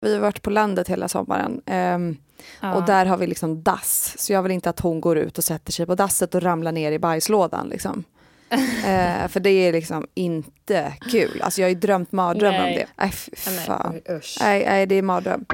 Vi har varit på landet hela sommaren. ehm, Och där har vi liksom dass. Så jag vill inte att hon går ut och sätter sig på dasset och ramlar ner i bajslådan. Liksom. eh, för det är liksom inte kul. Alltså jag har ju drömt mardrömmar om det. Nej, fy fan. nej, det är mardröm.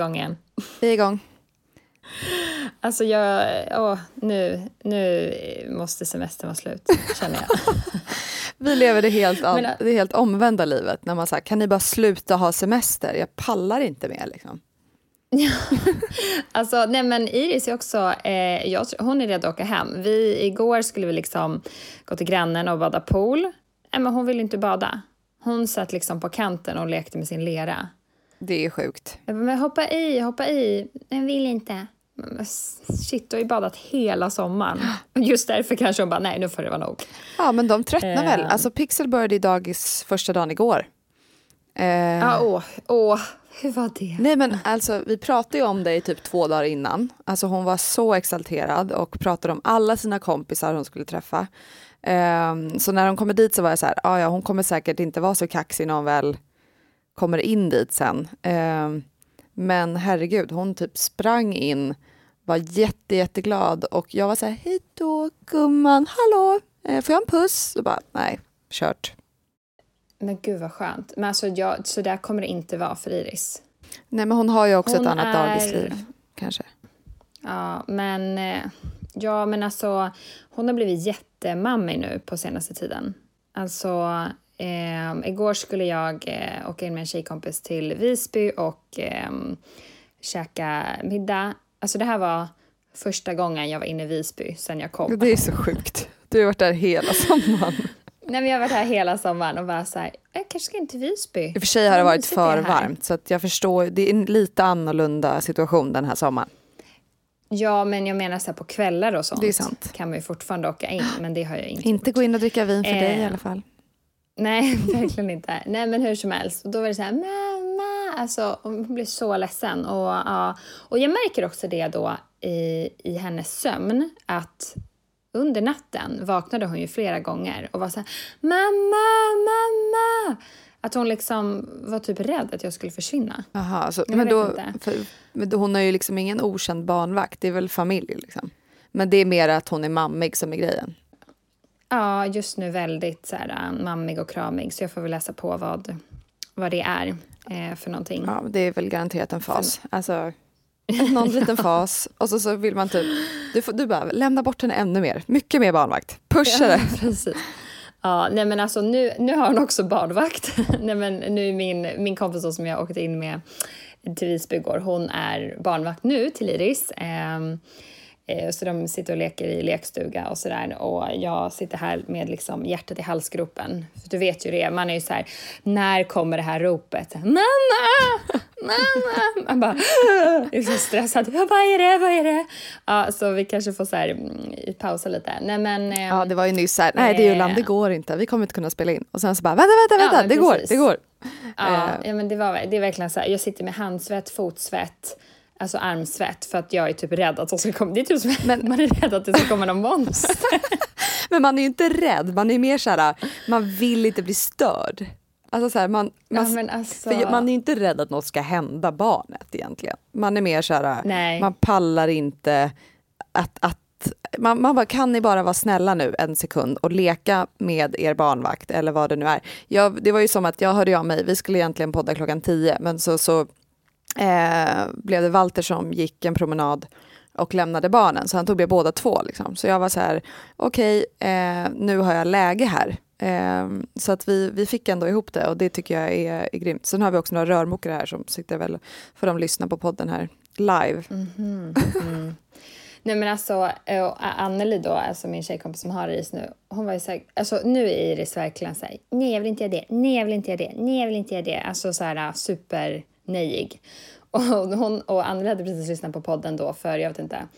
Igång igen. Vi är igång. Alltså jag, åh, nu, nu måste semestern vara slut, känner jag. Vi lever det helt, an- Men, äh, det helt omvända livet. När man säger, kan ni bara sluta ha semester? Jag pallar inte mer. Liksom. Alltså, nej men Iris är också, eh, jag, hon är redo att åka hem. Vi, igår skulle vi liksom gå till grannen och bada pool. Nej men hon ville inte bada. Hon satt liksom på kanten och lekte med sin lera. Det är sjukt. Jag bara, men hoppa i, hoppa i. Jag vill inte. Shit, du har ju badat hela sommaren. Just därför kanske hon bara, nej nu får det vara nog. Ja, men de tröttnar väl. Eh. Alltså Pixel började i dagis första dagen igår. Eh, Ja, åh, åh, hur var det? Nej men alltså vi pratade ju om det i typ två dagar innan. Alltså hon var så exalterad och pratade om alla sina kompisar hon skulle träffa. Ehm, så när hon kommer dit så var jag så här, "Ah, ja hon kommer säkert inte vara så kaxig när hon väl kommer in dit sen. Ehm, men herregud, hon typ sprang in, var jätte, jätteglad och jag var så här, hej då gumman, hallå, eh, får jag en puss? Och bara, nej, kört. Men gud vad skönt. Men alltså, jag, så där kommer det inte vara för Iris. Nej men hon har ju också Hon ett annat är- dagisliv, kanske. Ja, men, eh, ja, men alltså, hon har blivit jättemammig nu på senaste tiden. Alltså, eh, igår skulle jag eh, åka in med en tjejkompis till Visby och eh, käka middag. Alltså det här var första gången jag var inne i Visby sen jag kom. Det är så sjukt. Du har varit där hela sommaren. Nej, men jag har varit här hela sommaren och bara så här, jag kanske ska in till Visby. I och för sig har det varit för det varmt så jag förstår, det är en lite annorlunda situation den här sommaren. Ja, men jag menar så här på kvällar och sånt. Det är sant. Kan man ju fortfarande åka in, men det har jag inte Inte gjort. gå in och dricka vin för dig i Eh, alla fall. Nej, verkligen inte. Nej, men hur som helst. Och då var det så här, mamma. Alltså, hon blir så ledsen. Och, ja, och jag märker också det då i, i hennes sömn att under natten vaknade hon ju flera gånger och var så här, mamma, mamma. Att hon liksom var typ rädd att jag skulle försvinna. Jaha, så, jag men, då, för, men då, hon har ju liksom ingen okänd barnvakt, det är väl familj liksom. Men det är mer att hon är mammig som är grejen. Ja, just nu väldigt så här, äh, mammig och kramig. Så jag får väl läsa på vad, vad det är eh, för någonting. Ja, det är väl garanterat en fas. Alltså, någon liten fas och så, så vill man typ, du, får, du bara lämna bort henne ännu mer, mycket mer barnvakt, pusha det. Precis. Ja, nej men alltså nu, nu har hon också barnvakt. nej men nu är min, min kompis som jag åkte in med till Visby igår. Hon är barnvakt nu till Iris. Eh, så de sitter och leker i lekstuga och sådär. Och jag sitter här med liksom hjärtat i halsgropen. För du vet ju det, man är ju så här, när kommer det här ropet? Mamma! Mamma! Man bara, är så stressad. Ja, vad är det? Vad är det? Ja, så vi kanske får så här, mm, pausa lite. Nej, men, ehm, Ja, det var ju nyss så här, nej det är Jolanda, det går inte, vi kommer inte kunna spela in. Och sen så bara, vänta, vänta, vänta, Ja, det går, precis. det går. Ja, Eh, ja men det, var, det är verkligen så här, jag sitter med handsvett, fotsvett, alltså armsvett för att jag är typ rädd att de ska komma. Det är typ som men, man är rädd att det ska komma någon monster. Men man är ju inte rädd, man är mer så här, man vill inte bli störd. Alltså så här, man, Ja, man, men alltså- man är ju inte rädd att något ska hända barnet egentligen. Man är mer så här, Nej. man pallar inte att, att man, man bara, kan ni bara vara snälla nu en sekund och leka med er barnvakt eller vad det nu är. Jag, det var ju som att jag hörde av mig, vi skulle egentligen podda klockan tio men så, så eh, blev det Walter som gick en promenad och lämnade barnen, så han tog med båda två. Liksom. Så jag var så här, okej, eh, nu har jag läge här. Eh, så att vi, vi fick ändå ihop det och det tycker jag är, är grymt. Sen har vi också några rörmokare här som sitter väl, för de lyssnar på podden här live. Mhm, mhm. Nej men alltså, eh, Anneli då, alltså min tjejkompis som har Iris nu, hon var ju såhär, alltså nu är Iris verkligen såhär, nej jag vill inte göra det, nej jag vill inte göra det, nej jag vill inte göra det, alltså såhär super nejig. Och hon och Anneli hade precis lyssnat på podden då för, jag vet inte,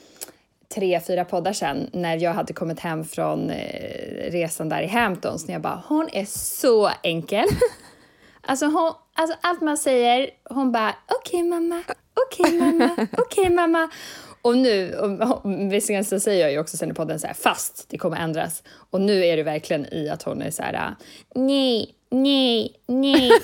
tre, fyra poddar sedan när jag hade kommit hem från eh, resan där i Hamptons när jag bara, hon är så enkel. Alltså, hon, alltså allt man säger, hon bara okej mamma, okej mamma, okej mamma. Och nu, visserligen så säger jag ju också sen i podden så här, fast det kommer ändras. Och nu är det verkligen i att hon är så här, nej, nej, nej.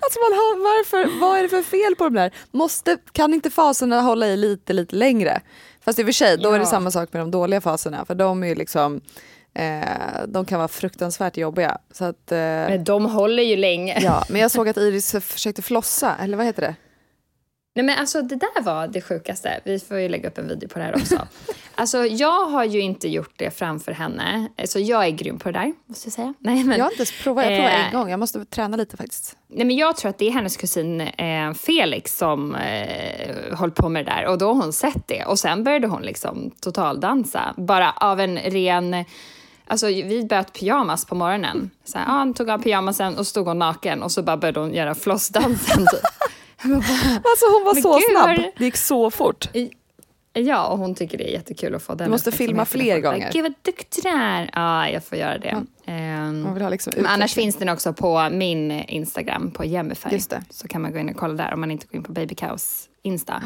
Alltså man har, varför, vad är det för fel på de där? Måste, kan inte faserna hålla i lite, lite längre? Fast i och för sig, då är det Ja. samma sak med de dåliga faserna, för de är ju liksom, eh, de kan vara fruktansvärt jobbiga. Så att, eh, Men de håller ju länge. ja, men jag såg att Iris försökte flossa, eller vad heter det? Nej men alltså det där var det sjukaste. Vi får ju lägga upp en video på det här också. alltså jag har ju inte gjort det framför henne. Så jag är grym på det där, måste jag säga. Nej, men, Jag har inte ens provat, jag provade en Eh, gång, jag måste träna lite faktiskt. Nej, men jag tror att det är hennes kusin eh, Felix som eh, håller på med det där och då har hon sett det och sen började hon liksom totaldansa bara av en ren Alltså vi böt pyjamas på morgonen. Så här, ja, hon tog av pyjamasen och stod hon naken och så bara började hon göra flossdansen. bara, Alltså hon var så gud, snabb, vad- det gick så fort. Ja, och hon tycker det är jättekul att få den Du måste filma uppmärksamheten. fler gånger. Gud vad duktig du är. Ja, jag får göra det. Vill ha liksom men annars finns den också på min Instagram, på det. Så kan man gå in och kolla där om man inte går in på Baby Cows Insta.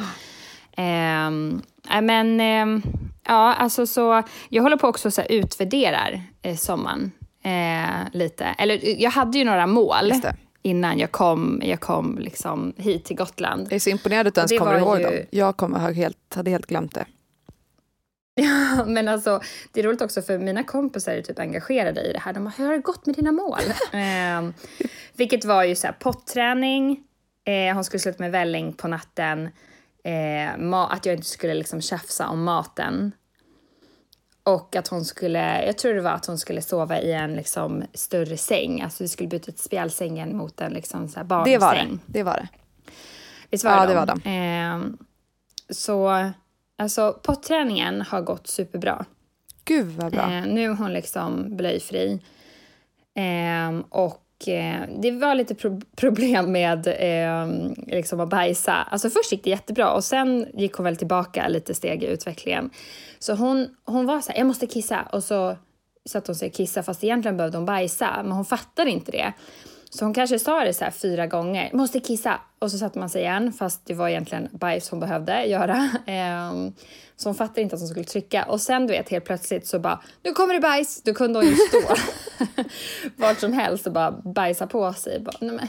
Nej, men ehm, ja, alltså så jag håller på också så här, utvärderar eh, sommaren eh, lite. Eller jag hade ju några mål Just det. Innan jag kom, jag kom liksom hit till Gotland. Jag är så imponerad att du ens kommer ihåg ju- dem. Jag kommer, helt, hade helt glömt det. Men alltså, det är roligt också för mina kompisar är typ engagerade i det här. De bara, hur har det gått med dina mål? Ehm, vilket var ju så här potträning, eh, hon skulle sluta med välling på natten, eh, att jag inte skulle liksom tjafsa om maten. Och att hon skulle, jag tror det var att hon skulle sova i en liksom större säng. Alltså vi skulle byta ut spjälsängen mot en liksom så här barnsäng. Det var det. det, var det. Visst var Ja, det det var de? Ehm, så alltså potträningen har gått superbra. Gud vad bra. Eh, nu är hon liksom blöjfri. Ehm, och eh, det var lite pro- problem med eh, liksom att bajsa. Alltså först gick det jättebra och sen gick hon väl tillbaka lite steg i utvecklingen. Så hon, hon var så här, jag måste kissa. Och så satte hon sig och kissade, fast egentligen behövde hon bajsa. Men hon fattade inte det. Så hon kanske sa det så här fyra gånger, måste kissa. Och så satte man sig igen fast det var egentligen bajs hon behövde göra. Ehm, så hon fattade inte att hon skulle trycka. Och sen du vet helt plötsligt så bara, nu kommer det bajs. Då kunde hon ju stå vart som helst och bara bajsa på sig. Bara, nej men,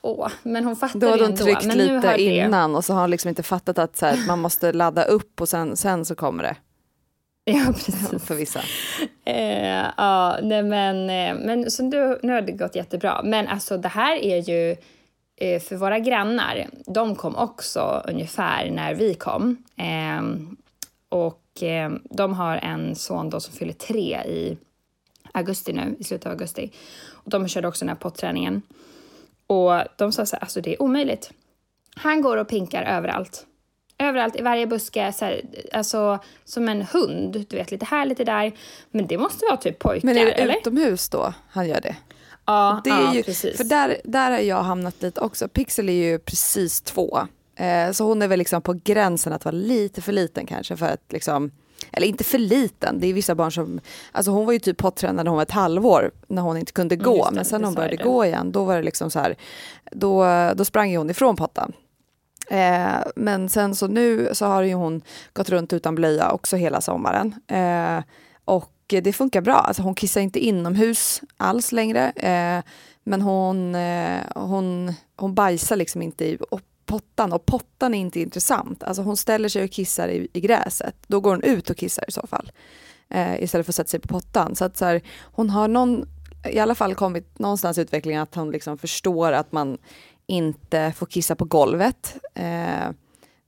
åh. men hon fattade Då hade hon ändå. tryckt men nu lite har det- innan och så har hon liksom inte fattat att så här, man måste ladda upp och sen, sen så kommer det. Ja, precis. För vissa. Eh, ja, nej men, eh, men så nu, nu har det gått jättebra. Men alltså det här är ju för våra grannar. De kom också ungefär när vi kom. Ehm, och eh, de har en son då som fyller tre i augusti nu, i slutet av augusti. Och de körde också den här potträningen. Och de sa så här, alltså det är omöjligt. Han går och pinkar överallt. Överallt, i varje buske, så här, alltså som en hund. Du vet, lite här, lite där. Men det måste vara typ pojkar, Men är det eller? utomhus då han gör det? Ja, Det är ja ju, precis. För där, där har jag hamnat lite också. Pixel är ju precis två. Eh, så hon är väl liksom på gränsen att vara lite för liten kanske för att liksom eller inte för liten, det är vissa barn som, alltså hon var ju typ pottränad när hon var ett halvår när hon inte kunde gå. just det, men sen när hon började gå igen, då var det liksom så här, då, då sprang ju hon ifrån pottan. Eh, men sen så nu så har ju hon gått runt utan blöja också hela sommaren. Eh, och Eh, det funkar bra. Alltså hon kissar inte inomhus alls längre. Eh, men hon, eh, hon, hon bajsar liksom inte i och pottan. Och pottan är inte intressant. Alltså hon ställer sig och kissar i, i gräset. Då går hon ut och kissar i så fall. Eh, istället för att sätta sig på pottan. Så att så här, hon har någon, i alla fall kommit någonstans i utvecklingen att hon liksom förstår att man inte får kissa på golvet. Eh,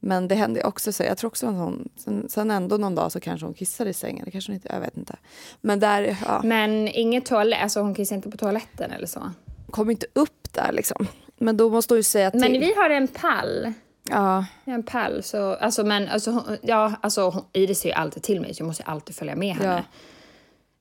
men det hände också så, jag tror också att hon, sen, sen ändå någon dag så kanske hon kissade i sängen, det kanske hon inte, jag vet inte. Men där, ja, Men inget toalett, alltså hon kissar inte på toaletten eller så. kom inte upp där liksom. Men då måste hon ju säga till. Men vi har en pall. Ja, en pall, så, alltså, men alltså, hon- ja, alltså hon- Iris säger ju alltid till mig, så jag måste alltid följa med henne.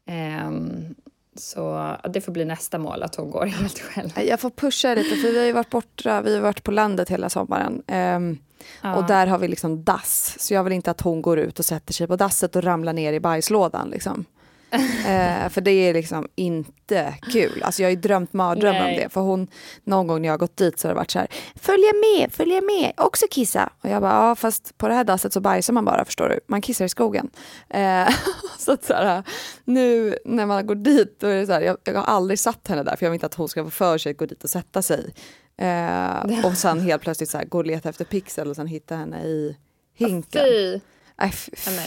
Ehm, så det får bli nästa mål, att hon går helt själv. jag får pusha lite för vi har ju varit borta, vi har varit på landet hela sommaren. Ehm, Ja. Och där har vi liksom dass, så jag vill inte att hon går ut och sätter sig på dasset och ramlar ner i bajslådan. Liksom. Eh, för det är liksom inte kul. Alltså jag har ju drömt mardrömmar om det. För hon, någon gång när jag har gått dit så har det varit så här, följa med, följa med, också kissa. Och jag bara, ja fast på det här dasset så bajsar man bara, förstår du. Man kissar i skogen. Eh, så att så här, nu när man går dit, då är det så här, jag, jag har aldrig satt henne där, för jag vill inte att hon ska få för sig att gå dit och sätta sig. Eh, och sen helt plötsligt så här, gå och leta efter pixel och sen hitta henne i hinken. Fy! Nej,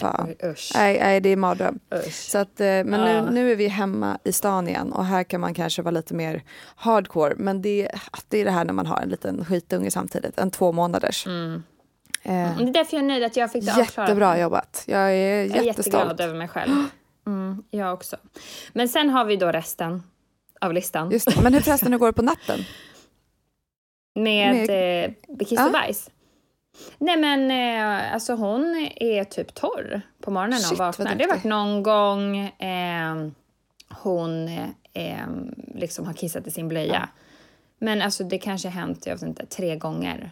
fan. Nej, nej, det är mardröm. Så att, eh, men Ja. nu, nu är vi hemma i stan igen och här kan man kanske vara lite mer hardcore. Men det, det är det här när man har en liten skitunge samtidigt, en två månaders. Eh, Mm, Det är därför jag är nöjd att jag fick det avklarat. jättebra jobbat. Jag är Jag är jättestolt. jätteglad över mig själv. Mm, jag också. Men sen har vi då resten av listan. Just det. Men hur förresten, hur går det på natten? Med, Med- eh, kiss Ja. och bajs. Nej men eh, alltså hon är typ torr på morgonen när hon vaknar. Det har varit någon gång eh, hon eh, liksom har kissat i sin blöja. Men alltså det kanske har hänt, jag vet inte, tre gånger.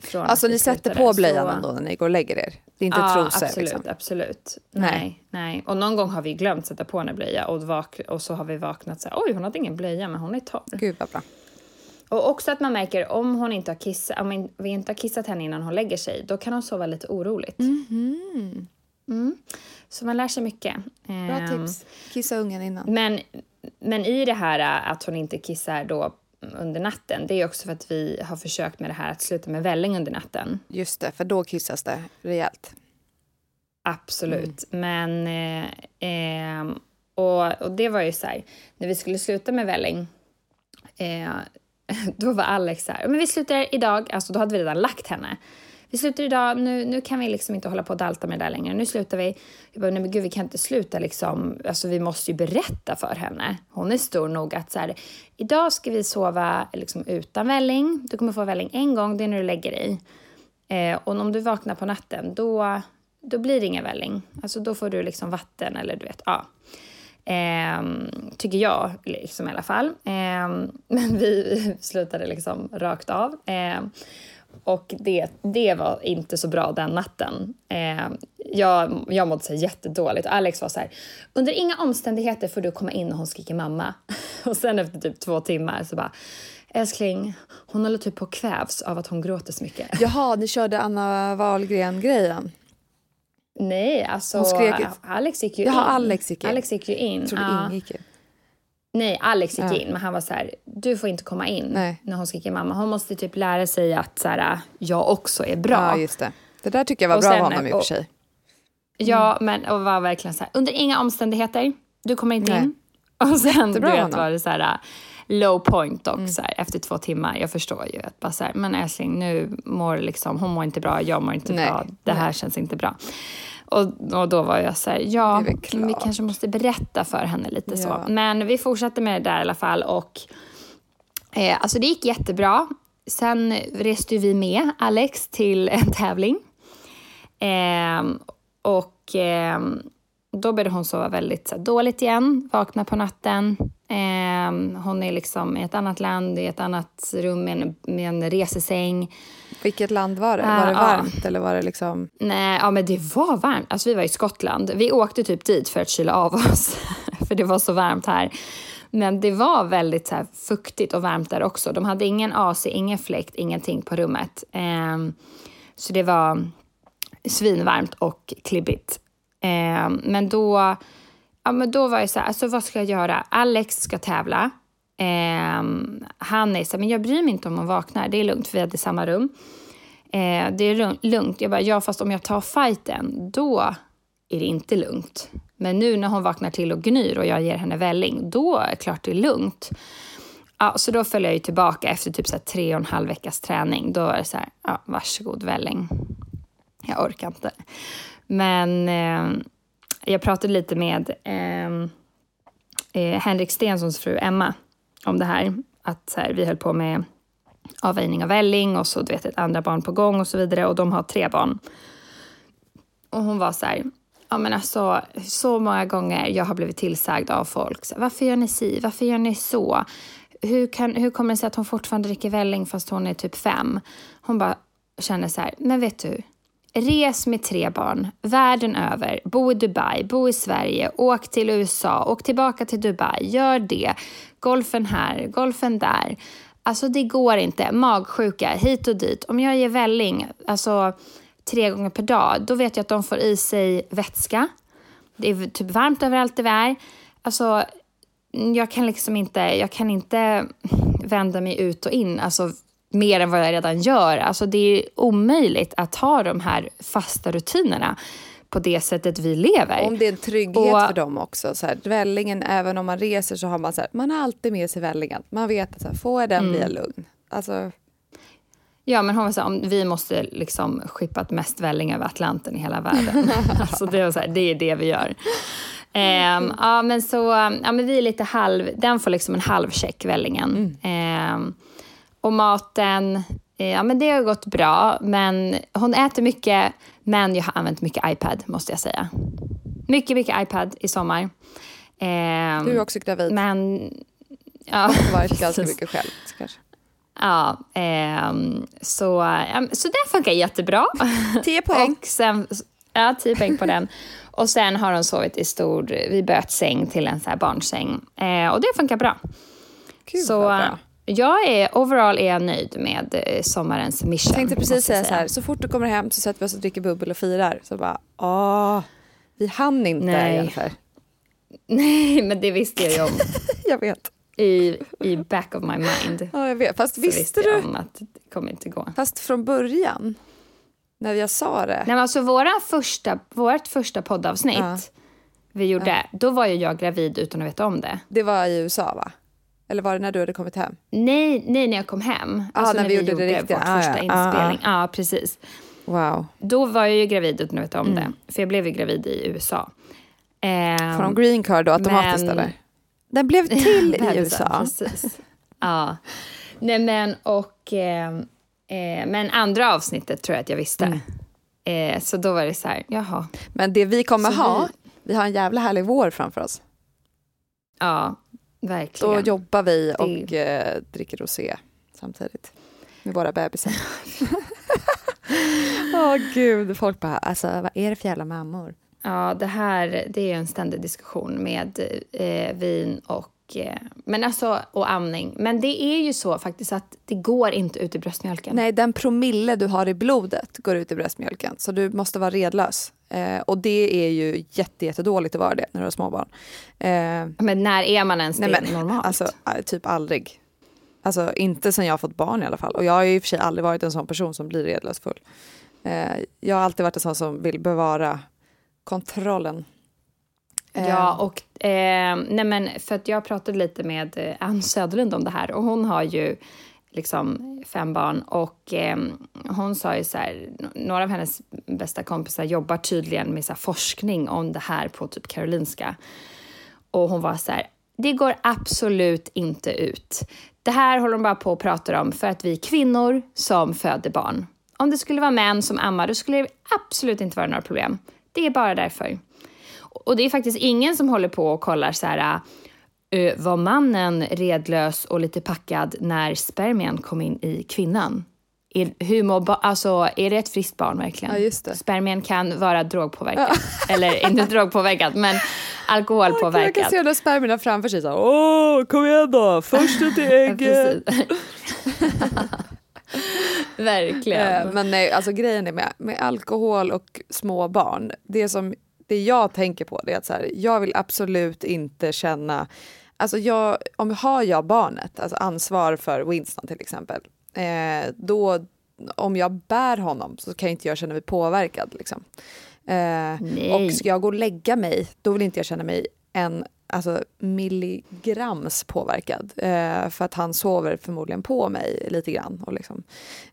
Från Alltså ni sätter på blöjan Så- ändå när ni går och lägger er? Det är inte ja, trosor absolut, liksom? absolut. Nej. Nej. nej, Och någon gång har vi glömt sätta på henne blöja och, vak- och så har vi vaknat så här, oj hon hade ingen blöja men hon är torr. Gud vad bra. Och också att man märker om hon inte har kissat, om vi inte har kissat henne innan hon lägger sig, då kan hon sova lite oroligt. Mm. Så man lär sig mycket. Bra Ehm, tips. Kissa ungen innan. Men, men i det här äh, att hon inte kissar då under natten, det är också för att vi har försökt med det här att sluta med välling under natten. Just det, för då kissas det rejält. Absolut. Men, eh, ehm, och, och det var ju så här, när vi skulle sluta med välling, eh, då var Alex så här, men vi slutar idag, alltså då hade vi redan lagt henne. Vi slutar idag, nu, nu kan vi liksom inte hålla på och dalta med det där längre. Nu slutar vi. Jag bara, nej men gud vi kan inte sluta liksom, alltså vi måste ju berätta för henne. Hon är stor nog att så här, idag ska vi sova liksom utan välling. Du kommer få välling en gång, det är när du lägger dig. Eh, och om du vaknar på natten, då, då blir det ingen välling. Alltså då får du liksom vatten eller du vet, ja. Eh, tycker jag liksom i alla fall. Eh, men vi slutade liksom rakt av. Eh, och det, det var inte så bra den natten. Ehm, jag, jag mådde så jättedåligt. Alex var så här, under inga omständigheter får du komma in när hon skriker mamma. Och sen efter typ två timmar så bara, älskling, hon håller typ på att kvävs av att hon gråter så mycket. Jaha, ni körde Anna Wahlgren-grejen. Nej, alltså Hon skrek. Alex gick ju Jaha, in. Alex gick in. Alex gick ju in. Jag trodde ja. Inge gick in. Nej, Alex gick Ja. in, men han var så här, du får inte komma in Nej. när hon skriker mamma. Hon måste typ lära sig att så här, jag också är bra. Ja, just det. Det där tycker jag var Och bra av sen- honom i och för sig. Ja, men och var verkligen så här, under inga omständigheter, du kommer inte Nej. in. Och sen du Jättebra vet, honom. var det så här low point och så här, efter två timmar. Jag förstår ju att bara så här, men älskling, nu mår liksom, hon mår inte bra, jag mår inte Nej, bra, det här känns inte bra. Och, och då var jag så här, ja, vi kanske måste berätta för henne lite Ja. så. Men vi fortsatte med det där i alla fall och eh, alltså det gick jättebra. sen reste vi med Alex till en tävling. Eh, och eh, då började hon sova väldigt så, dåligt igen, vakna på natten. Eh, hon är liksom i ett annat land, i ett annat rum med en, med en resesäng. Vilket land var det? Var det varmt ja. eller var det liksom? Nej, ja men det var varmt. Alltså vi var i Skottland. Vi åkte typ dit för att kyla av oss, för det var så varmt här. Men det var väldigt så här, fuktigt och varmt där också. De hade ingen AC, ingen fläkt, ingenting på rummet. Eh, så det var svinvarmt och klibbigt. Eh, men då, ja, men då var jag så här, alltså vad ska jag göra? Alex ska tävla. Eh, han är så här, men jag bryr mig inte om hon vaknar, det är lugnt för vi hade samma rum. Eh, det är lugnt. Jag bara, ja fast om jag tar fighten, då är det inte lugnt. Men nu när hon vaknar till och gnyr och jag ger henne välling, då är det klart det är lugnt. Ja, så då följer jag ju tillbaka efter typ så tre och en halv veckas träning. Då är det så här, ja, varsågod välling. Jag orkar inte. Men eh, jag pratade lite med ehm, eh, Henrik Stensons fru Emma om det här. Att så här, vi höll på med avvägning av välling och så du vet ett andra barn på gång och så vidare. Och de har tre barn. Och hon var så här, ja men alltså så många gånger jag har blivit tillsagd av folk. Så, varför gör ni si? Varför gör ni så? Hur, kan, hur kommer det sig att hon fortfarande dricker välling fast hon är typ fem? Hon bara känner så här, men vet du, Res med tre barn världen över. Bo i Dubai, bo i Sverige, åk till USA, åk tillbaka till Dubai. Gör det. Golfen här, golfen där. Alltså det går inte. Magsjuka hit och dit. Om jag ger välling alltså, tre gånger per dag, då vet jag att de får i sig vätska. Det är typ varmt överallt där vi är. Alltså, jag kan liksom inte, jag kan inte vända mig ut och in. Alltså, mer än vad jag redan gör. Alltså det är omöjligt att ha de här fasta rutinerna på det sättet vi lever. Om det är en trygghet och, för dem också. Så här, vällingen, även om man reser så har man så här, man har alltid med sig vällingen. Man vet att så här, får jag den mm. blir jag lugn. Alltså, Ja, men hon var så om vi måste liksom skippa mest välling över Atlanten i hela världen. alltså det, var så här, det är det vi gör. Um, ja, men så, ja, men vi är lite halv, den får liksom en halv check, vällingen. Mm. Um, och maten, eh, ja men det har gått bra. Men hon äter mycket, men jag har använt mycket iPad måste jag säga. Mycket, mycket iPad i sommar. Eh, du är också gravid. Men... Ja, och varit ganska mycket själv kanske. Ja, eh, så, ja, så det funkar jättebra. 10 poäng. och sen, ja, 10 poäng på den. Och sen har hon sovit i stor, vi bytte säng till en så här barnsäng. Eh, och det funkar bra. Gud, så, bra. Jag är, overall är jag nöjd med eh, sommarens mission. Jag tänkte precis säga, så här, så fort du kommer hem så sätter vi oss och dricker bubbel och firar. Så bara, åh, vi hann inte Nej. Jennifer. Nej, men det visste jag ju om. jag vet. I, I back of my mind. Ja, jag vet. Fast visste, visste du? om att det kommer inte gå. Fast från början, när jag sa det. Nej, men alltså våra första, vårt första poddavsnitt ja. vi gjorde, ja. då var ju jag gravid utan att veta om det. Det var i USA va? Eller var det när du hade kommit hem? Nej, nej när jag kom hem. Ah, alltså när, när vi, gjorde, det riktiga. vår ah, första ja. inspelning. Ja, ah, ah. precis. Wow. Då var jag ju gravid utan att veta om mm. det. För jag blev ju gravid i USA. Um, Får de green card då automatiskt men... eller? Den blev till i USA? Precis. ja. Nej men och... Eh, eh, men andra avsnittet tror jag att jag visste. Mm. Eh, så då var det så här, jaha. Men det vi kommer så ha, vi... vi har en jävla härlig vår framför oss. Ja, Verkligen. Då jobbar vi och det... eh, dricker rosé samtidigt med våra bebisar. Åh oh, gud, folk bara, alltså vad är det för jävla mammor? Ja, det här det är en ständig diskussion med eh, vin och eh, men alltså, och amning. Men det är ju så faktiskt att det går inte ut i bröstmjölken. Nej, den promille du har i blodet går ut i bröstmjölken. Så du måste vara redlös. Eh, och det är ju jätte, jättedåligt att vara det när du har småbarn. Eh, men när är man ens det nej, men, normalt? Alltså, eh, typ aldrig. Alltså inte sen jag har fått barn i alla fall. Och jag har ju i och för sig aldrig varit en sån person som blir redlös full. Eh, jag har alltid varit en sån som vill bevara kontrollen. Ja, eh. och eh, nej men för att jag pratade lite med Ann Söderlund om det här och hon har ju liksom fem barn. Och eh, hon sa ju så här, några av hennes bästa kompisar jobbar tydligen med så forskning om det här på typ Karolinska. Och hon var så här, det går absolut inte ut. Det här håller de bara på och pratar om för att vi är kvinnor som föder barn. Om det skulle vara män som ammar, då skulle det absolut inte vara några problem. Det är bara därför. Och det är faktiskt ingen som håller på och kollar så här, var mannen redlös och lite packad när spermien kom in i kvinnan? Är, hur mår alltså, är det ett friskt barn verkligen? Ja. Spermien kan vara drogpåverkad. Ja. Eller inte drogpåverkad, men alkoholpåverkad. Jag kan se de spermierna framför sig. Så Åh, kom igen då! Först ut i ägget. Verkligen. Men nej, alltså grejen är med, med alkohol och små barn. Det som det jag tänker på är att så här, jag vill absolut inte känna Alltså jag, om har jag barnet, alltså ansvar för Winston till exempel, eh, då om jag bär honom så kan inte jag känna mig påverkad. Liksom. Eh, och ska jag gå och lägga mig, då vill inte jag känna mig en alltså, milligrams påverkad. Eh, för att han sover förmodligen på mig lite grann. Och liksom,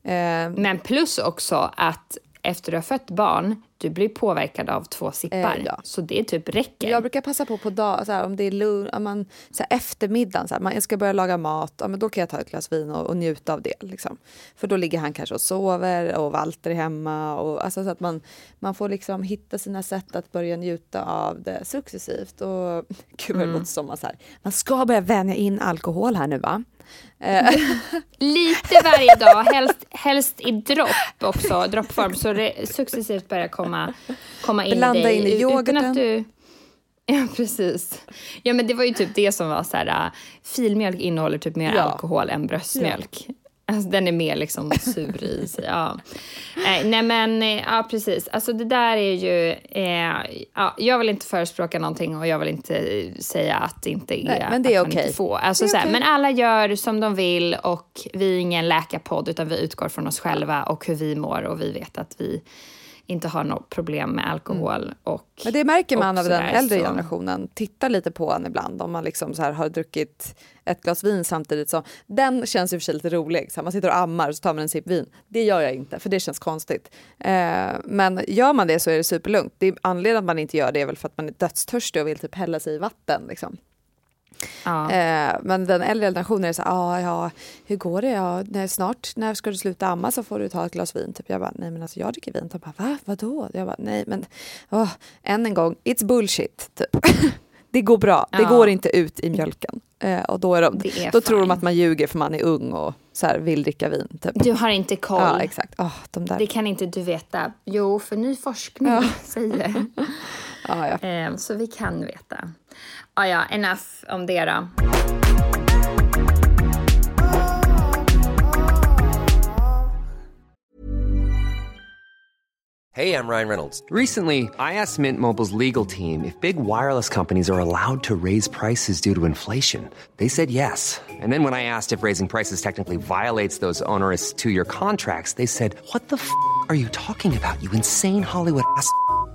eh, Men plus också att efter du har fött barn, du blir påverkad av två sippar. Eh, ja. Så det typ räcker. Jag brukar passa på på dag, så här, om det är lugn, om man, så här, eftermiddagen, så här, man, jag ska börja laga mat, ja, men då kan jag ta ett glas vin och, och njuta av det. Liksom. För då ligger han kanske och sover och Walter är hemma. Och, alltså, så att man, man får liksom hitta sina sätt att börja njuta av det successivt. Och, gud vad det mm. låter som att man ska börja vänja in alkohol här nu va? Eh. Lite varje dag, helst, helst i dropp också, droppform, så det successivt börjar komma, komma in Blanda i dig. in i yoghurten. Du... Ja, precis. Ja, men det var ju typ det som var så här, uh, filmjölk innehåller typ mer ja. alkohol än bröstmjölk. Ja. Alltså, den är mer liksom sur i sig. Ja. Eh, nej men, eh, ja precis. Alltså det där är ju... Eh, ja, jag vill inte förespråka någonting och jag vill inte säga att det inte är... Nej, men det är okej. Okay. Alltså, okay. Men alla gör som de vill och vi är ingen läkarpodd utan vi utgår från oss själva och hur vi mår och vi vet att vi inte har något problem med alkohol. Mm. Och, Men det märker man av den äldre så. generationen. Titta lite på en ibland om man liksom så här har druckit ett glas vin samtidigt som... Den känns i och för sig lite rolig. Så man sitter och ammar och så tar man en sipp vin. Det gör jag inte, för det känns konstigt. Eh, men gör man det så är det superlugnt. Det är anledningen att man inte gör det är väl för att man är dödstörstig och vill typ hälla sig i vatten. Liksom. Ja. Eh, men den äldre generationen är så här, ah, ja, hur går det? Ja, nej, snart, när ska du sluta amma så får du ta ett glas vin. Typ. Jag bara, nej men alltså jag dricker vin. De bara, va? Vadå? Jag bara, nej men, oh, än en gång, it's bullshit. Typ. det går bra, ja. det går inte ut i mjölken. Eh, och då, är de, är då tror de att man ljuger för man är ung och så här, vill dricka vin. Typ. Du har inte koll. Ja, exakt. Oh, de där. Det kan inte du veta. Jo, för ny forskning ja. säger. ja, ja. Eh, så vi kan veta. Ah, ja, enough om det då. Hey, I'm Ryan Reynolds. Recently, I asked Mint Mobile's legal team if big wireless companies are allowed to raise prices due to inflation. They said yes. And then when I asked if raising prices technically violates those onerous two-year contracts, they said, "What the f*** are you talking about? You insane Hollywood ass."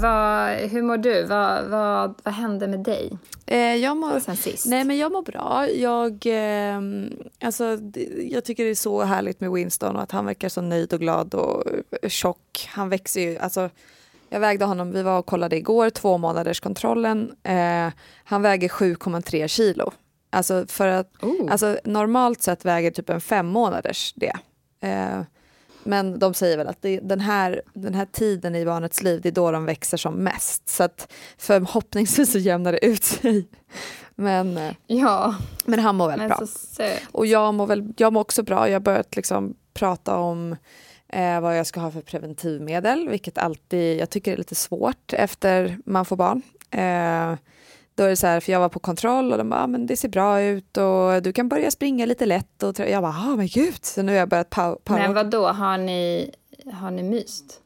Vad, hur mår du? Vad, vad, vad hände med dig Eh, jag mår, sen sist? nej men jag mår bra. Jag, eh, alltså, jag tycker det är så härligt med Winston och att han verkar så nöjd och glad och eh, tjock. Han växer ju, alltså jag vägde honom, vi var och kollade igår, två månaders kontrollen. Eh, han väger 7,3 kilo. Alltså för att, Oh. alltså normalt sett väger typ en fem månaders det. Eh, men de säger väl att det, den, här, den här tiden i barnets liv, det är då de växer som mest. Så att förhoppningsvis så jämnar det ut sig. Men, eh, Ja, men han mår väl men bra. Och jag mår, väl, jag mår också bra. Jag har börjat liksom prata om eh, vad jag ska ha för preventivmedel, vilket alltid jag tycker är lite svårt efter man får barn. Eh, då är det så här, för jag var på kontroll och de bara, ah, men det ser bra ut och du kan börja springa lite lätt. Och jag bara, ah, men gud. Så nu har jag börjat pow- power. Men vad då har ni, har ni myst?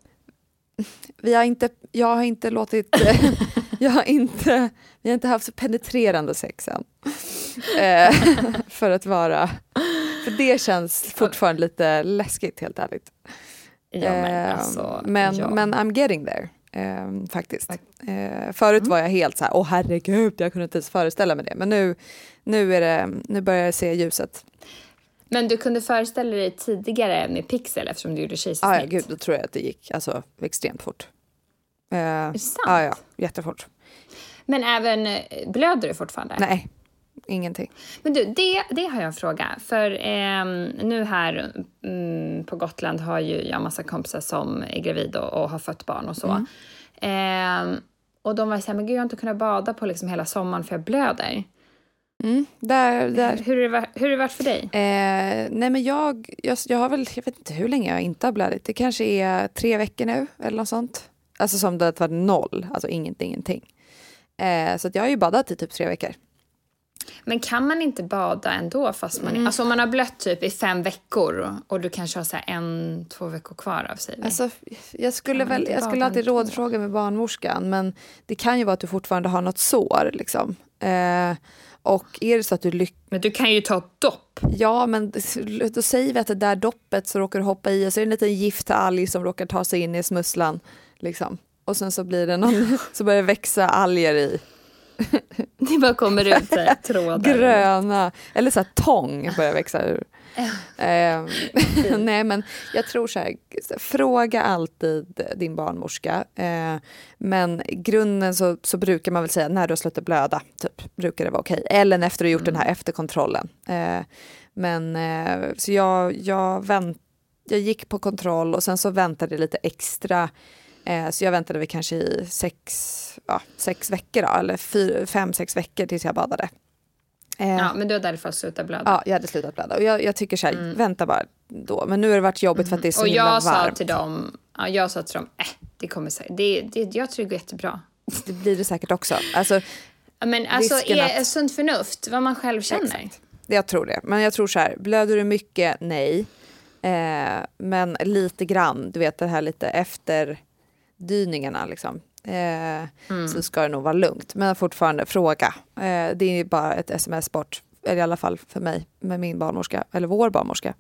Vi har inte, jag har inte låtit, jag har inte, vi har inte haft så penetrerande sex än. Eh, för att vara, för det känns fortfarande lite läskigt helt ärligt. Ja, men Eh, alltså, men, ja. men I'm getting there. Eh, faktiskt. Eh, förut var jag helt så här, åh herregud, jag kunde inte ens föreställa mig det. Men nu, nu, är det, nu börjar jag se ljuset. Men du kunde föreställa dig tidigare med Pixel eftersom du gjorde Ah, kejsarsnitt? ja, gud, då tror jag att det gick alltså, extremt fort. Eh, Är det sant? Ja, ja, jättefort. Men även, eh, blöder du fortfarande? Nej, ingenting. Men du, det, det har jag en fråga. För ehm, nu här mm, på Gotland har ju jag massa kompisar som är gravid och, och har fött barn och så. Mm. Ehm, och de var så här, men gud jag har inte kunnat bada på liksom hela sommaren för jag blöder. Mm, där, där. Hur, hur, har det hur har det varit för dig? Eh, nej men jag, jag, jag har väl, jag vet inte hur länge jag inte har blödigt. Det kanske är tre veckor nu eller något sånt. Alltså som det var noll, alltså ingenting, ingenting. Eh, så att jag har ju badat i typ tre veckor. Men kan man inte bada ändå fast man, Mm. alltså om man har blött typ i fem veckor och, du kanske har så en, två veckor kvar av sig? Alltså, jag skulle, väl, jag skulle alltid rådfråga med barnmorskan men det kan ju vara att du fortfarande har något sår. Liksom. Eh, och är det så att du lyckas... Men du kan ju ta ett dopp. Ja, men då säger vi att det där doppet så råkar du hoppa i och så är det en liten giftalg som råkar ta sig in i smusslan. Liksom. Och sen så blir det någon, så börjar det växa alger i. Det bara kommer ut så här trådar. Gröna, eller så här tång börjar växa ur. Eh, nej men jag tror så här, fråga alltid din barnmorska. Eh, men grunden så, så brukar man väl säga när du har slutat blöda, typ, brukar det vara okej. Eller efter du har gjort den här efterkontrollen. Eh, men eh, så jag, jag, vänt, jag gick på kontroll och sen så väntade jag lite extra. Eh, så jag väntade väl kanske i sex, ja, sex veckor då, eller fyra, fem, sex veckor tills jag badade. Eh, Ja, men du har därför slutat blöda. Ja, jag hade slutat blöda. Och jag, jag tycker så här, vänta bara då. Men nu har det varit jobbigt för att det är så och himla jag sa varmt. till dem, ja, jag sa till dem, äh, det kommer säkert, det, det, jag tror det går jättebra. Det blir det säkert också. Alltså, Ja, Men alltså, är, att- sunt förnuft, vad man själv känner. Exakt. jag tror det. Men jag tror så här, blöder du mycket? Nej. Eh, men lite grann, du vet det här lite efterdyningarna liksom. Eh, Så ska det nog vara lugnt. Men fortfarande fråga. Eh, det är bara ett sms bort. Eller i alla fall för mig med min barnmorska, eller vår barnmorska.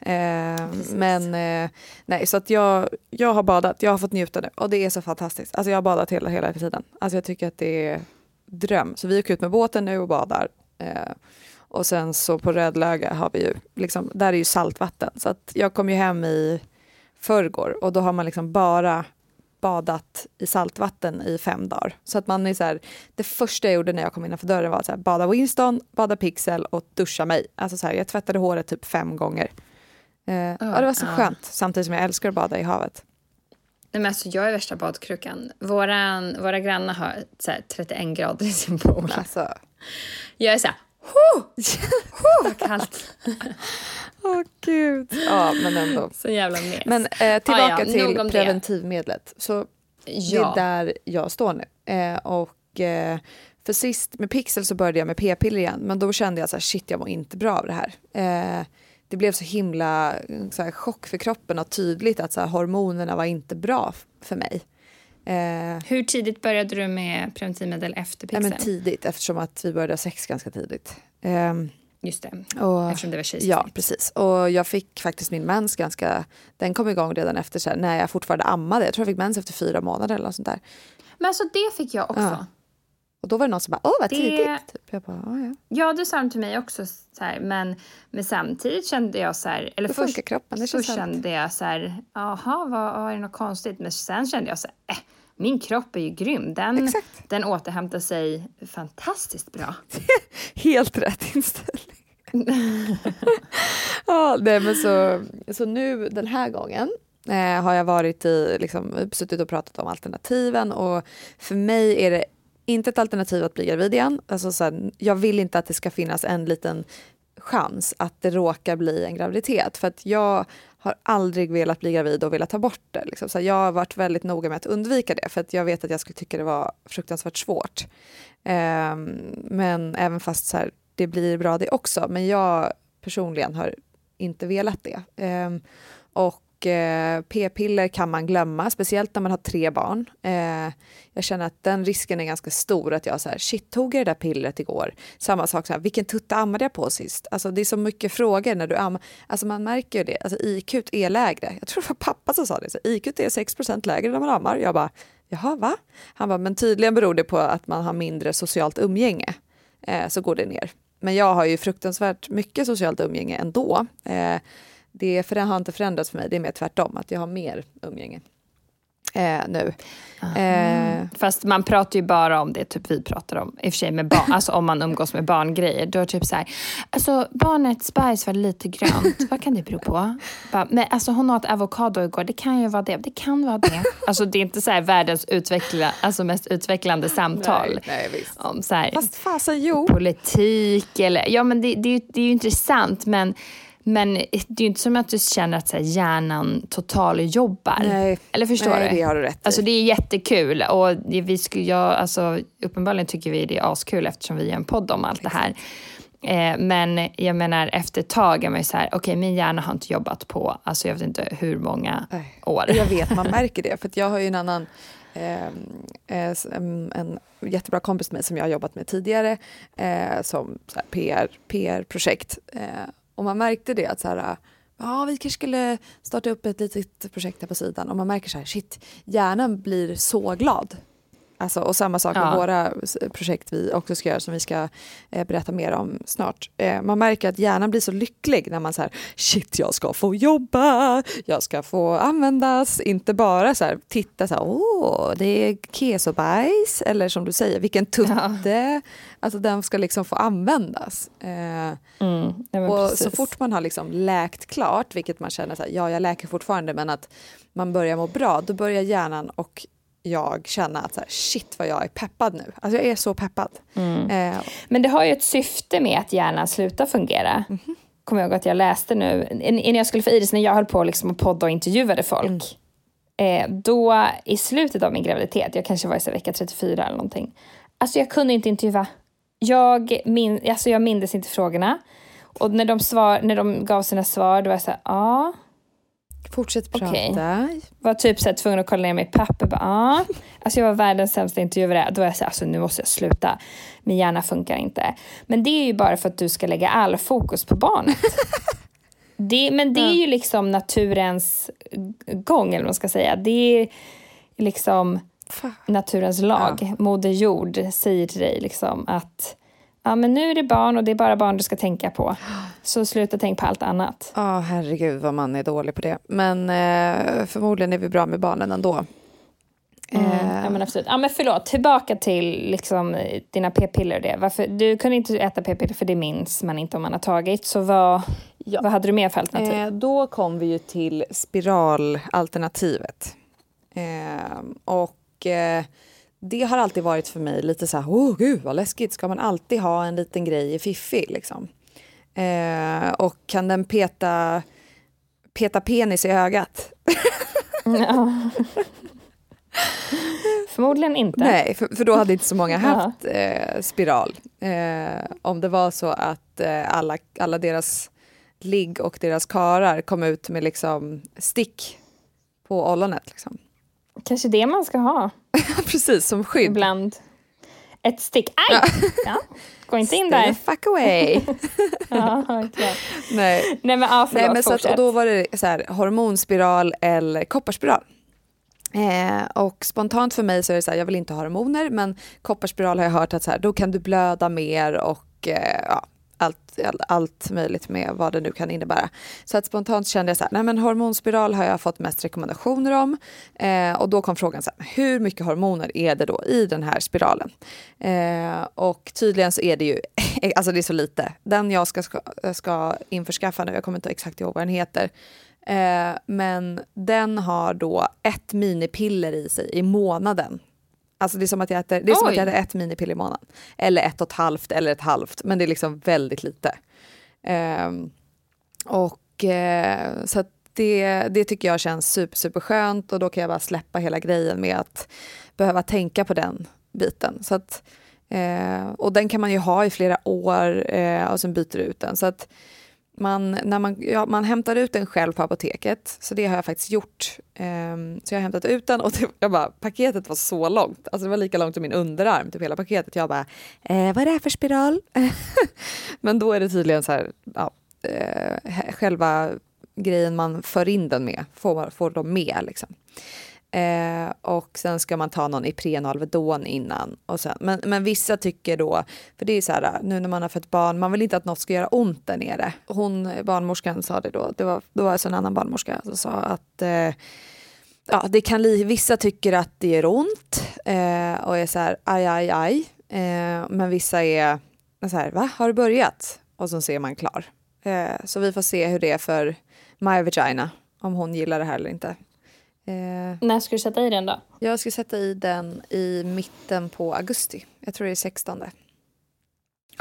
Eh, men eh, nej, så att jag, jag har badat, jag har fått njuta nu och det är så fantastiskt. Alltså jag har badat hela, hela tiden. Alltså jag tycker att det är dröm. Så vi åker ut med båten nu och badar. Eh, och sen så på Rödlöga har vi ju, liksom, där är ju saltvatten. Så att jag kom ju hem i förrgår och då har man liksom bara badat i saltvatten i fem dagar. Så att man är så här, det första jag gjorde när jag kom innanför dörren var att bada Winston, bada Pixel och duscha mig. Alltså så här, jag tvättade håret typ fem gånger. Eh, ja, det var så ja. skönt, samtidigt som jag älskar att bada i havet. Nej, men alltså, jag är värsta badkrukan. Våran, våra grannar har så här, 31 grader i sin pool. Alltså, Jag är så här, ho! Vad kallt. åh gud. Ja, men ändå. Så jävla mes. Men eh, tillbaka Ah, ja, till preventivmedlet. Så Ja. det är där jag står nu. Eh, och eh, för sist med Pixel så började jag med p-piller igen, men då kände jag så här, shit jag mår inte bra av det här. Eh, det blev så himla så här, chock för kroppen och tydligt att så här, hormonerna var inte bra för mig. Eh, Hur tidigt började du med preventivmedel efter ja, pixel? men tidigt eftersom att vi började ha sex ganska tidigt. Ehm, Just det, och, eftersom det var kejsarsnitt. Ja, precis. Och jag fick faktiskt min mens ganska... Den kom igång redan efter så här, när jag fortfarande ammade. Jag tror jag fick mens efter fyra månader eller något sånt där. Men alltså det fick jag också. Ja. Och då var det någon som bara, åh vad Det- tidigt. Typ. Jag bara, "Ja, ja. Det sa de till mig också. Så här, men, men samtidigt kände jag så här... Eller först kroppen, det så kände jag så här... Jaha, vad, vad är det något konstigt? Men sen kände jag så här... Äh, min kropp är ju grym. Den, Exakt. den återhämtar sig fantastiskt bra. Helt rätt inställning. ja, nej, men så, så nu den här gången eh, har jag varit i, liksom, suttit och pratat om alternativen och för mig är det inte ett alternativ att bli gravid igen. Alltså, så här, jag vill inte att det ska finnas en liten chans att det råkar bli en graviditet. För att jag har aldrig velat bli gravid och velat ta bort det. Liksom. Så jag har varit väldigt noga med att undvika det för att jag vet att jag skulle tycka det var fruktansvärt svårt. Ehm, men även fast så här, det blir bra det också. Men jag personligen har inte velat det. Ehm, och eh, p-piller kan man glömma, speciellt när man har tre barn. Eh, jag känner att den risken är ganska stor att jag så här, shit, tog jag det där pillret igår? Samma sak, så här, vilken tutta ammade jag på sist? Alltså det är så mycket frågor när du ammar. Alltså man märker ju det, alltså IQ är lägre. Jag tror det var pappa som sa det, så IQ är 6% lägre när man ammar. Jag bara, jaha va? Han bara, men tydligen beror det på att man har mindre socialt umgänge. Eh, så går det ner. Men jag har ju fruktansvärt mycket socialt umgänge ändå. Eh, det för det har inte förändrats för mig, det är mer tvärtom, att jag har mer umgänge eh, nu. Eh, Fast man pratar ju bara om det typ vi pratar om, i och för sig med barn, alltså om man umgås med barngrejer. Då är typ så här, alltså barnets bajs var lite grönt, vad kan det bero på? Bara, men alltså hon åt avokado igår, det kan ju vara det, det kan vara det. Alltså det är inte så här världens utveckla, alltså mest utvecklande samtal. Nej, nej, visst. Om så här, Fast fasen jo. politik eller, ja men det, det, det är ju intressant men men det är ju inte som att du känner att så här, hjärnan totaljobbar. Nej. Eller förstår Nej, du? det har du rätt i. Alltså det är jättekul och det, vi skulle, jag, alltså, uppenbarligen tycker vi det är askul eftersom vi gör en podd om allt det här. Eh, men jag menar efter ett tag är man ju så här, okej min hjärna har inte jobbat på, alltså jag vet inte hur många Nej. år. Jag vet, man märker det. För jag har ju en annan eh, eh, en, jättebra kompis med mig som jag har jobbat med tidigare eh, som här, PR, PR-projekt. Eh, och man märkte det att så här, ja, vi kanske skulle starta upp ett litet projekt här på sidan och man märker så här, shit, hjärnan blir så glad. Alltså, och samma sak med Ja. våra projekt vi också ska göra som vi ska eh, berätta mer om snart. Eh, man märker att hjärnan blir så lycklig när man säger shit jag ska få jobba, jag ska få användas, inte bara så här, titta så här, åh det är kesobajs eller som du säger vilken tutte, alltså den ska liksom få användas. Eh, Mm, ja, och precis. så fort man har liksom läkt klart, vilket man känner så här, ja jag läker fortfarande men att man börjar må bra, då börjar hjärnan och jag känna att så här, shit vad jag är peppad nu. Alltså jag är så peppad. Mm. Eh, Men det har ju ett syfte med att hjärnan slutar fungera. Mhm. Kommer jag ihåg att jag läste nu, innan jag skulle få Iris, när jag höll på liksom att podda och intervjuade folk. Eh, då i slutet av min graviditet, jag kanske var i så vecka 34 eller någonting. Alltså jag kunde inte intervjua. Jag, min, alltså jag mindes inte frågorna. Och när de, svar, när de gav sina svar, då var jag så här, ja. Fortsätt prata. Okej. Var typ så här, tvungen att kolla ner mitt papper. Bara, ja. Alltså jag var världens sämsta intervjuare. Då var jag så här, alltså nu måste jag sluta. Min hjärna funkar inte. Men det är ju bara för att du ska lägga all fokus på barnet. det, men det är ju liksom naturens gång, eller vad man ska säga. Det är liksom naturens lag. Moder jord säger till dig liksom att ja, men nu är det barn och det är bara barn du ska tänka på. Så sluta tänk på allt annat. Ja, herregud vad man är dålig på det. Men eh, förmodligen är vi bra med barnen ändå. Mm, Eh, ja, men absolut. Ja, men förlåt, tillbaka till liksom, dina p-piller och det. Varför, du kunde inte äta p-piller för det minns man inte om man har tagit. Så vad... Vad hade du mer för alternativ? Eh, då kom vi ju till spiralalternativet. Eh, och det har alltid varit för mig lite så här, åh gud vad läskigt, ska man alltid ha en liten grej i fiffi liksom? Eh, och kan den peta, peta penis i ögat? Ja. Förmodligen inte. Nej, för, för då hade inte så många haft eh, spiral. Eh, om det var så att eh, alla, alla deras ligg och deras karar kom ut med liksom stick på ollonet. Liksom. Kanske det man ska ha Precis, som skydd. ibland. Ett stick. Aj! Ja. Gå inte in Stay där. fuck away. Ja. Nej. Nej men ja, förlåt, Nej, men så att, och då var det så här, hormonspiral eller kopparspiral. Eh, och spontant för mig så är det så här, jag vill inte ha hormoner men kopparspiral har jag hört att så här, då kan du blöda mer och eh, ja, allt, allt möjligt med vad det nu kan innebära. Så att spontant kände jag så här, nej men hormonspiral har jag fått mest rekommendationer om. Eh, och då kom frågan så här, hur mycket hormoner är det då i den här spiralen? Eh, och tydligen så är det ju, alltså det är så lite. Den jag ska, ska, ska införskaffa nu, jag kommer inte exakt ihåg vad den heter, Eh, men den har då ett minipiller i sig i månaden. Alltså det är som att jag äter, det är som att jag äter ett minipiller i månaden. Eller ett och ett halvt eller ett halvt. Men det är liksom väldigt lite. Ehm, och eh, så det, det tycker jag känns super, super skönt och då kan jag bara släppa hela grejen med att behöva tänka på den biten. Så att, eh, och den kan man ju ha i flera år eh, och sen byter du ut den. Så att man, när man, ja, man hämtar ut den själv på apoteket, så det har jag faktiskt gjort. Um, så jag har hämtat ut den och det, jag bara, paketet var så långt, alltså det var lika långt som min underarm, typ hela paketet. Jag bara, eh, vad är det här för spiral? Men då är det tydligen så här, ja, eh, själva grejen man för in den med, får, får de med liksom. Eh, och sen ska man ta någon Ipren och Alvedon innan. Och sen, men, men vissa tycker då, för det är så här, nu när man har fött barn, man vill inte att något ska göra ont där nere. Hon, barnmorskan sa det då, det var, då var alltså en annan barnmorska som sa att eh, ja, det kan li, vissa tycker att det gör ont eh, och är så här, aj, aj, aj. Eh, men vissa är så här, va, har du börjat? Och så ser man klar. Eh, så vi får se hur det är för My Vagina, om hon gillar det här eller inte. Eh, När ska du sätta i den då? jag ska sätta i den i mitten på augusti. Jag tror det är 16.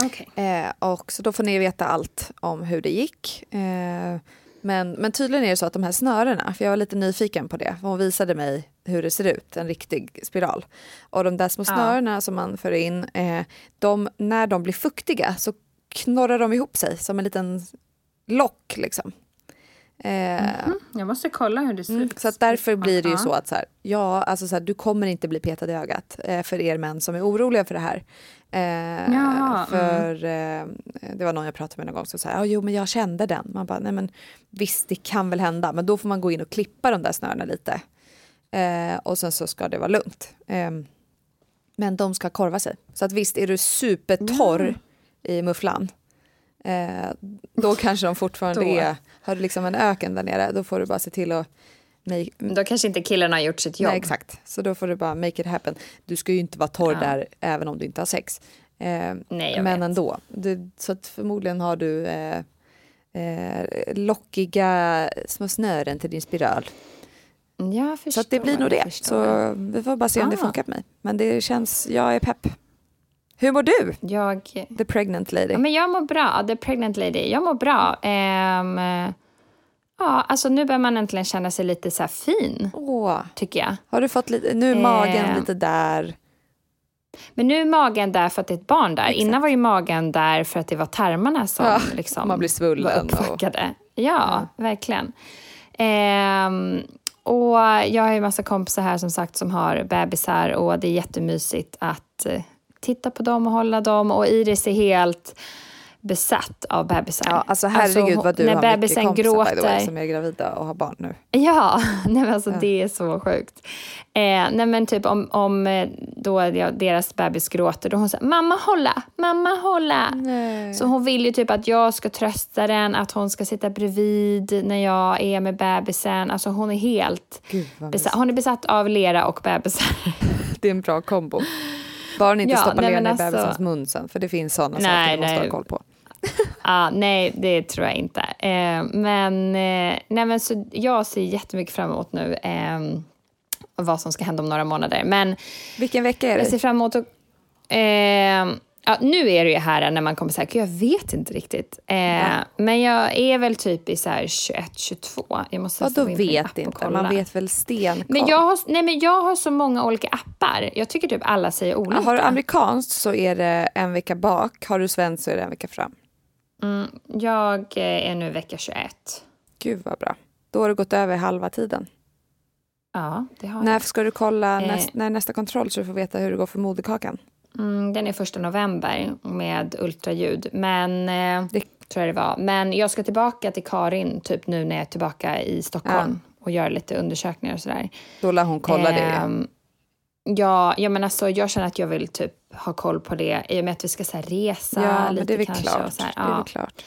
Okej. Eh, och så då får ni veta allt om hur det gick. Eh, men, men tydligen är det så att de här snörena, för jag var lite nyfiken på det, hon visade mig hur det ser ut, en riktig spiral. Och de där små Ja. snörena som man för in, eh, de, när de blir fuktiga så knorrar de ihop sig som en liten lock liksom. Eh, Jag måste kolla hur det ser Mm, ut. så att därför blir det ju så att så här, ja, alltså så här, du kommer inte bli petad i ögat eh, för er män som är oroliga för det här. Eh, Jaha, för eh, det var någon jag pratade med någon gång som sa, ja, jo men jag kände den. Man bara, nej men visst det kan väl hända, men då får man gå in och klippa de där snörena lite. Eh, och sen så ska det vara lugnt. Eh, men de ska korva sig. Så att visst, är du supertorr i mufflan, eh, då kanske de fortfarande är, har du liksom en öken där nere, då får du bara se till att make, Då kanske inte killarna har gjort sitt jobb. Nej, exakt. Så då får du bara make it happen. Du ska ju inte vara torr Ja. där även om du inte har sex. Eh, Nej, men vet. ändå. Du, så förmodligen har du eh, eh, lockiga små snören till din spiral. Jag förstår. Så det blir nog det. Så vi får bara se om det Ah. funkar på mig. Men det känns, jag är pepp. Hur mår du? Jag... The pregnant lady. Ja, men jag mår bra. The pregnant lady. Jag mår bra. Ehm, ja, alltså nu börjar man äntligen känna sig lite så fin, Åh, tycker jag. har du fått lite, nu är magen Eh. lite där. Men nu är magen där för att det är ett barn där. Exakt. Innan var ju magen där för att det var tarmarna som Ja, liksom man blir svullen var och- uppfuckade. Ja, verkligen. Ehm, och jag har ju massa kompisar här som sagt som har bebisar och det är jättemysigt att eh, titta på dem och hålla dem och Iris är helt besatt av bebisar. Ja, alltså herregud hon- vad du när har mycket kompisar by the way, gråter. som är gravida och har barn nu. Ja, nej men alltså Ja. det är så sjukt. Eh, nej men typ om, om eh, då ja, deras bebis gråter, då hon säger mamma hålla, mamma hålla. Så hon vill ju typ att jag ska trösta den, att hon ska sitta bredvid när jag är med bebisen. Alltså hon är helt Gud, besatt. Hon är besatt av lera och bebisar. Det är en bra kombo. Bara ni inte Ja, stoppar ner men i alltså- bebisens mun sen, för det finns sådana Nej, saker du måste nej. ha koll på. ah, nej, det tror jag inte. Eh, men, eh, nej, men så jag ser jättemycket fram emot nu eh, vad som ska hända om några månader. Men Vilken vecka är det? jag ser fram emot att... Ja, nu är det ju här när man kommer säga, jag vet inte riktigt. Eh, Men jag är väl typ i så här 21-22. Jag måste Vadå vet inte? Man vet väl stenkoll. Men jag, har, nej, men jag har så många olika appar. Jag tycker typ alla säger olika. Ja, har du amerikanskt så är det en vecka bak. Har du svenskt så är det en vecka fram. Mm, jag eh, är nu vecka 21. Gud vad bra. Då har du gått över halva tiden. Ja, det har När jag. ska du kolla Eh. näst, när är nästa kontroll så du får veta hur det går för moderkakan? Mm, den är första november med ultraljud. Men, eh, tror jag det var. Men jag ska tillbaka till Karin typ nu när jag är tillbaka i Stockholm och gör lite undersökningar och sådär. Då lär hon kolla det. ja. Ehm, Ja, ja men alltså, jag känner att jag vill typ ha koll på det i och med att vi ska så här, resa Ja, lite det är väl kanske. klart. Och så här, Det är ja. väl klart.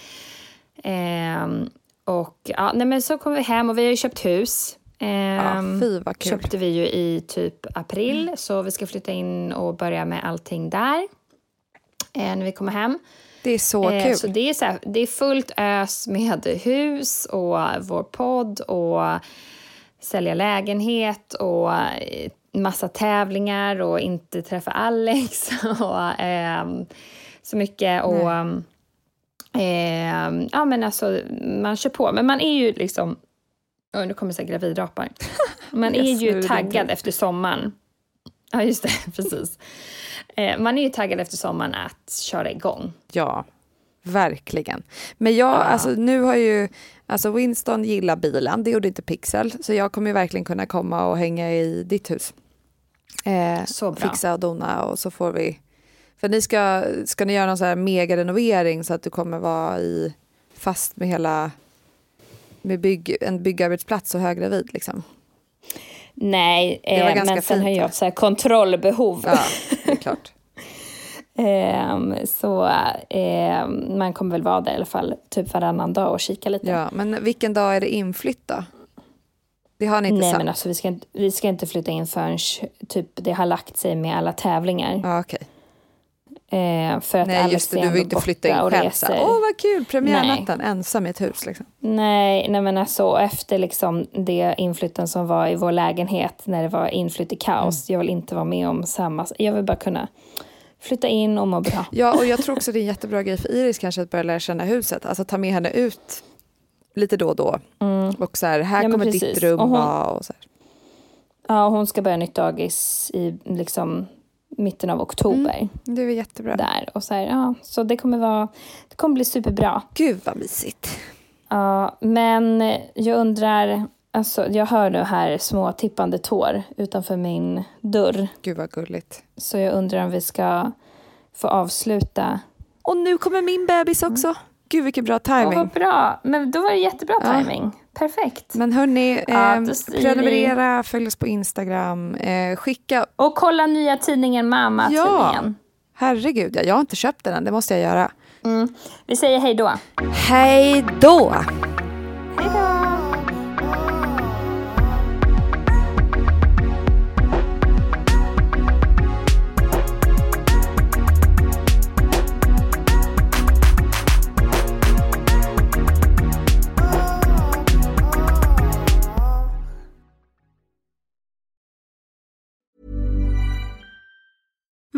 Ehm, och ja, nej men så kom vi hem och vi har ju köpt hus. Ehm, fy vad kul. köpte vi ju i typ april så vi ska flytta in och börja med allting där. Eh, när vi kommer hem. Det är så Eh, kul. Så det är, så här, det är fullt ös med hus och vår podd och sälja lägenhet och eh, massa tävlingar och inte träffa Alex och ehm, så mycket. Och, ehm, ja, men alltså, man kör på. Men man är ju liksom... Oh, nu kommer så här gravidrapar. Man är Yes, ju taggad efter sommaren. Ja, just det. Precis. Eh, man är ju taggad efter sommaren att köra igång. Ja, verkligen. Men jag, alltså nu har ju, alltså Winston gillar bilen, det gjorde inte Pixel, så jag kommer ju verkligen kunna komma och hänga i ditt hus. Eh, Så bra. Fixa och dona och så får vi, för ni ska, ska ni göra någon så här mega renovering så att du kommer vara i, fast med hela, med bygg, en byggarbetsplats och höggravid liksom. Nej, eh, men sen fint, har jag så här kontrollbehov. Ja, det är klart. Ehm, så ehm, man kommer väl vara där i alla fall typ varannan dag och kika lite. Ja, men vilken dag är det inflytt då? Det har ni inte Nej sagt? men alltså vi ska, inte- vi ska inte flytta in förrän typ det har lagt sig med alla tävlingar. Ja, okej. Ehm, för att Nej just det, du vill inte flytta in själv. Åh vad kul, premiärnatten, ensam i ett hus liksom. Nej, nej men alltså efter liksom det inflytten som var i vår lägenhet när det var inflytt i kaos. Mm. Jag vill inte vara med om samma. Jag vill bara kunna flytta in och må bra. Ja, och jag tror också det är en jättebra grej för Iris kanske att börja lära känna huset. Alltså ta med henne ut lite då och då. Och så här, här Mm. Ja, kommer precis. ditt rum Och hon- vara och så här. Ja, hon ska börja nytt dagis i liksom mitten av oktober. Det är jättebra. Där. Och så, här, ja, så det kommer vara, det kommer bli superbra. Gud vad mysigt. Ja, men jag undrar, alltså jag hör nu här små tippande tår utanför min dörr. Gud vad gulligt. Så jag undrar om vi ska få avsluta. Och nu kommer min bebis också. Gud vilken bra timing. Åh, vad bra. Men då var det jättebra Ja. timing. Perfekt. Men hörni, Ja, eh, då säger vi- prenumerera, följ oss på Instagram, eh, skicka... Och kolla nya tidningen Mamma, Ja, herregud, ja, jag har inte köpt den än, det måste jag göra. Mm. Vi säger hej då. Hej då! Hej då!